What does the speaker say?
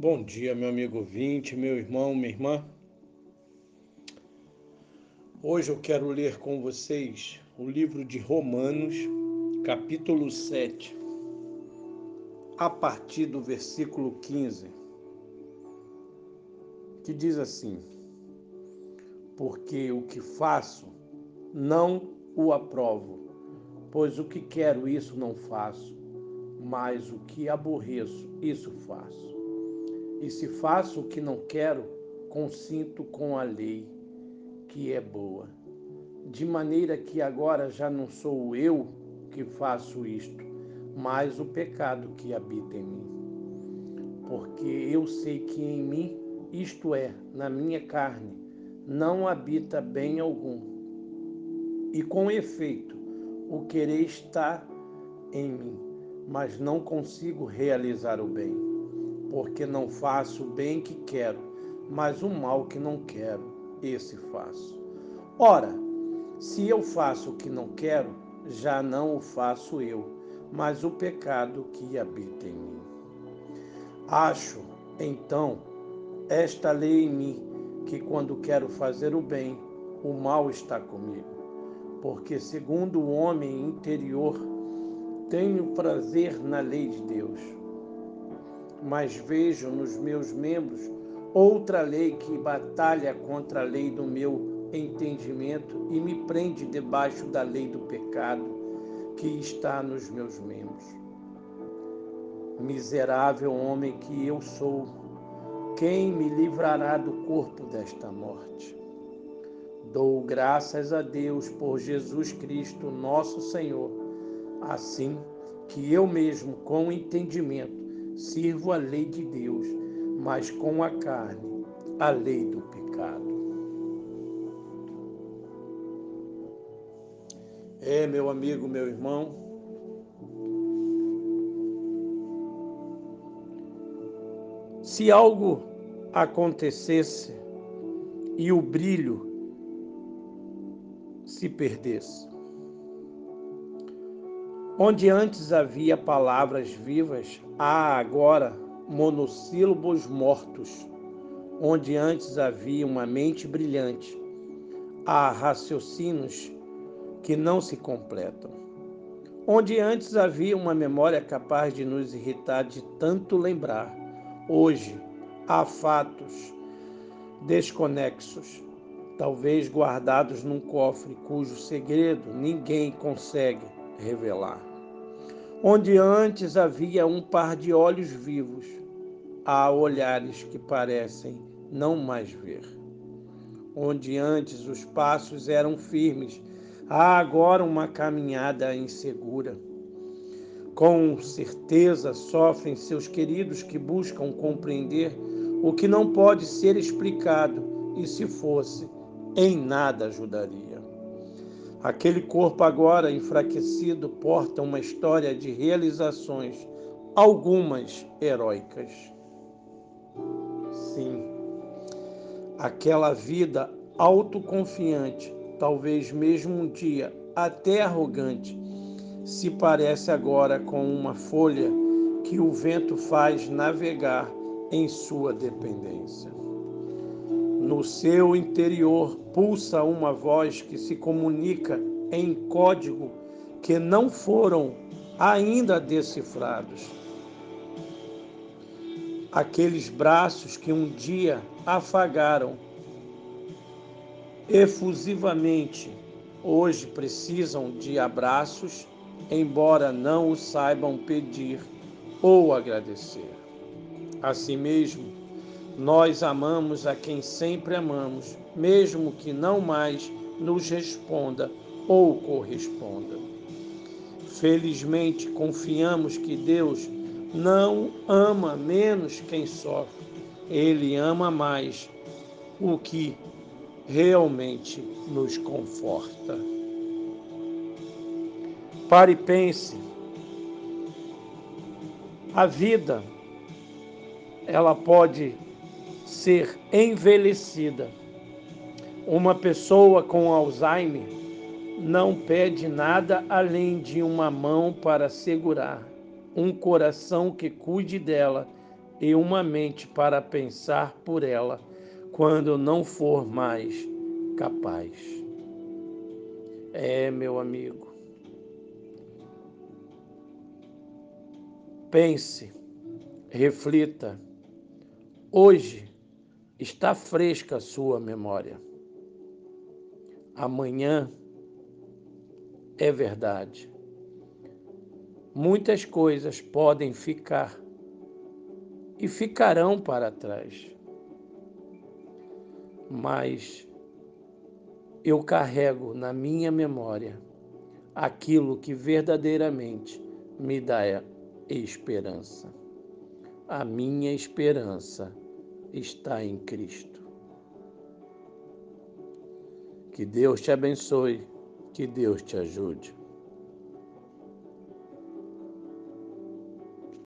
Bom dia, meu amigo vinte, meu irmão, minha irmã. Hoje eu quero ler com vocês o livro de Romanos, capítulo 7, a partir do versículo 15, que diz assim: Porque o que faço não o aprovo, pois o que quero, isso não faço, mas o que aborreço, isso faço. E se faço o que não quero, consinto com a lei, que é boa. De maneira que agora já não sou eu que faço isto, mas o pecado que habita em mim. Porque eu sei que em mim, isto é, na minha carne, não habita bem algum. E com efeito, o querer está em mim, mas não consigo realizar o bem porque não faço o bem que quero, mas o mal que não quero, esse faço. Ora, se eu faço o que não quero, já não o faço eu, mas o pecado que habita em mim. Acho, então, esta lei em mim, que quando quero fazer o bem, o mal está comigo. Porque, segundo o homem interior, tenho prazer na lei de Deus mas vejo nos meus membros outra lei que batalha contra a lei do meu entendimento e me prende debaixo da lei do pecado que está nos meus membros. Miserável homem que eu sou, quem me livrará do corpo desta morte? Dou graças a Deus por Jesus Cristo, nosso Senhor, assim que eu mesmo, com entendimento, sirvo a lei de Deus, mas com a carne, a lei do pecado. É, meu amigo, meu irmão, se algo acontecesse e o brilho se perdesse, Onde antes havia palavras vivas, há agora monossílabos mortos. Onde antes havia uma mente brilhante, há raciocínios que não se completam. Onde antes havia uma memória capaz de nos irritar de tanto lembrar, hoje há fatos desconexos, talvez guardados num cofre cujo segredo ninguém consegue revelar. Onde antes havia um par de olhos vivos, há olhares que parecem não mais ver. Onde antes os passos eram firmes, há agora uma caminhada insegura. Com certeza sofrem seus queridos que buscam compreender o que não pode ser explicado e, se fosse, em nada ajudaria. Aquele corpo agora enfraquecido porta uma história de realizações, algumas heróicas. Sim, aquela vida autoconfiante, talvez mesmo um dia até arrogante, se parece agora com uma folha que o vento faz navegar em sua dependência. No seu interior pulsa uma voz que se comunica em código que não foram ainda decifrados. Aqueles braços que um dia afagaram efusivamente, hoje precisam de abraços, embora não o saibam pedir ou agradecer. Assim mesmo, nós amamos a quem sempre amamos, mesmo que não mais nos responda ou corresponda. Felizmente, confiamos que Deus não ama menos quem sofre, Ele ama mais o que realmente nos conforta. Pare e pense. A vida, ela pode ser envelhecida. Uma pessoa com Alzheimer não pede nada além de uma mão para segurar, um coração que cuide dela e uma mente para pensar por ela quando não for mais capaz. É, meu amigo. Pense, reflita. Hoje está fresca a sua memória. Amanhã é verdade. Muitas coisas podem ficar e ficarão para trás. Mas eu carrego na minha memória aquilo que verdadeiramente me dá esperança. A minha esperança está em Cristo. Que Deus te abençoe, que Deus te ajude.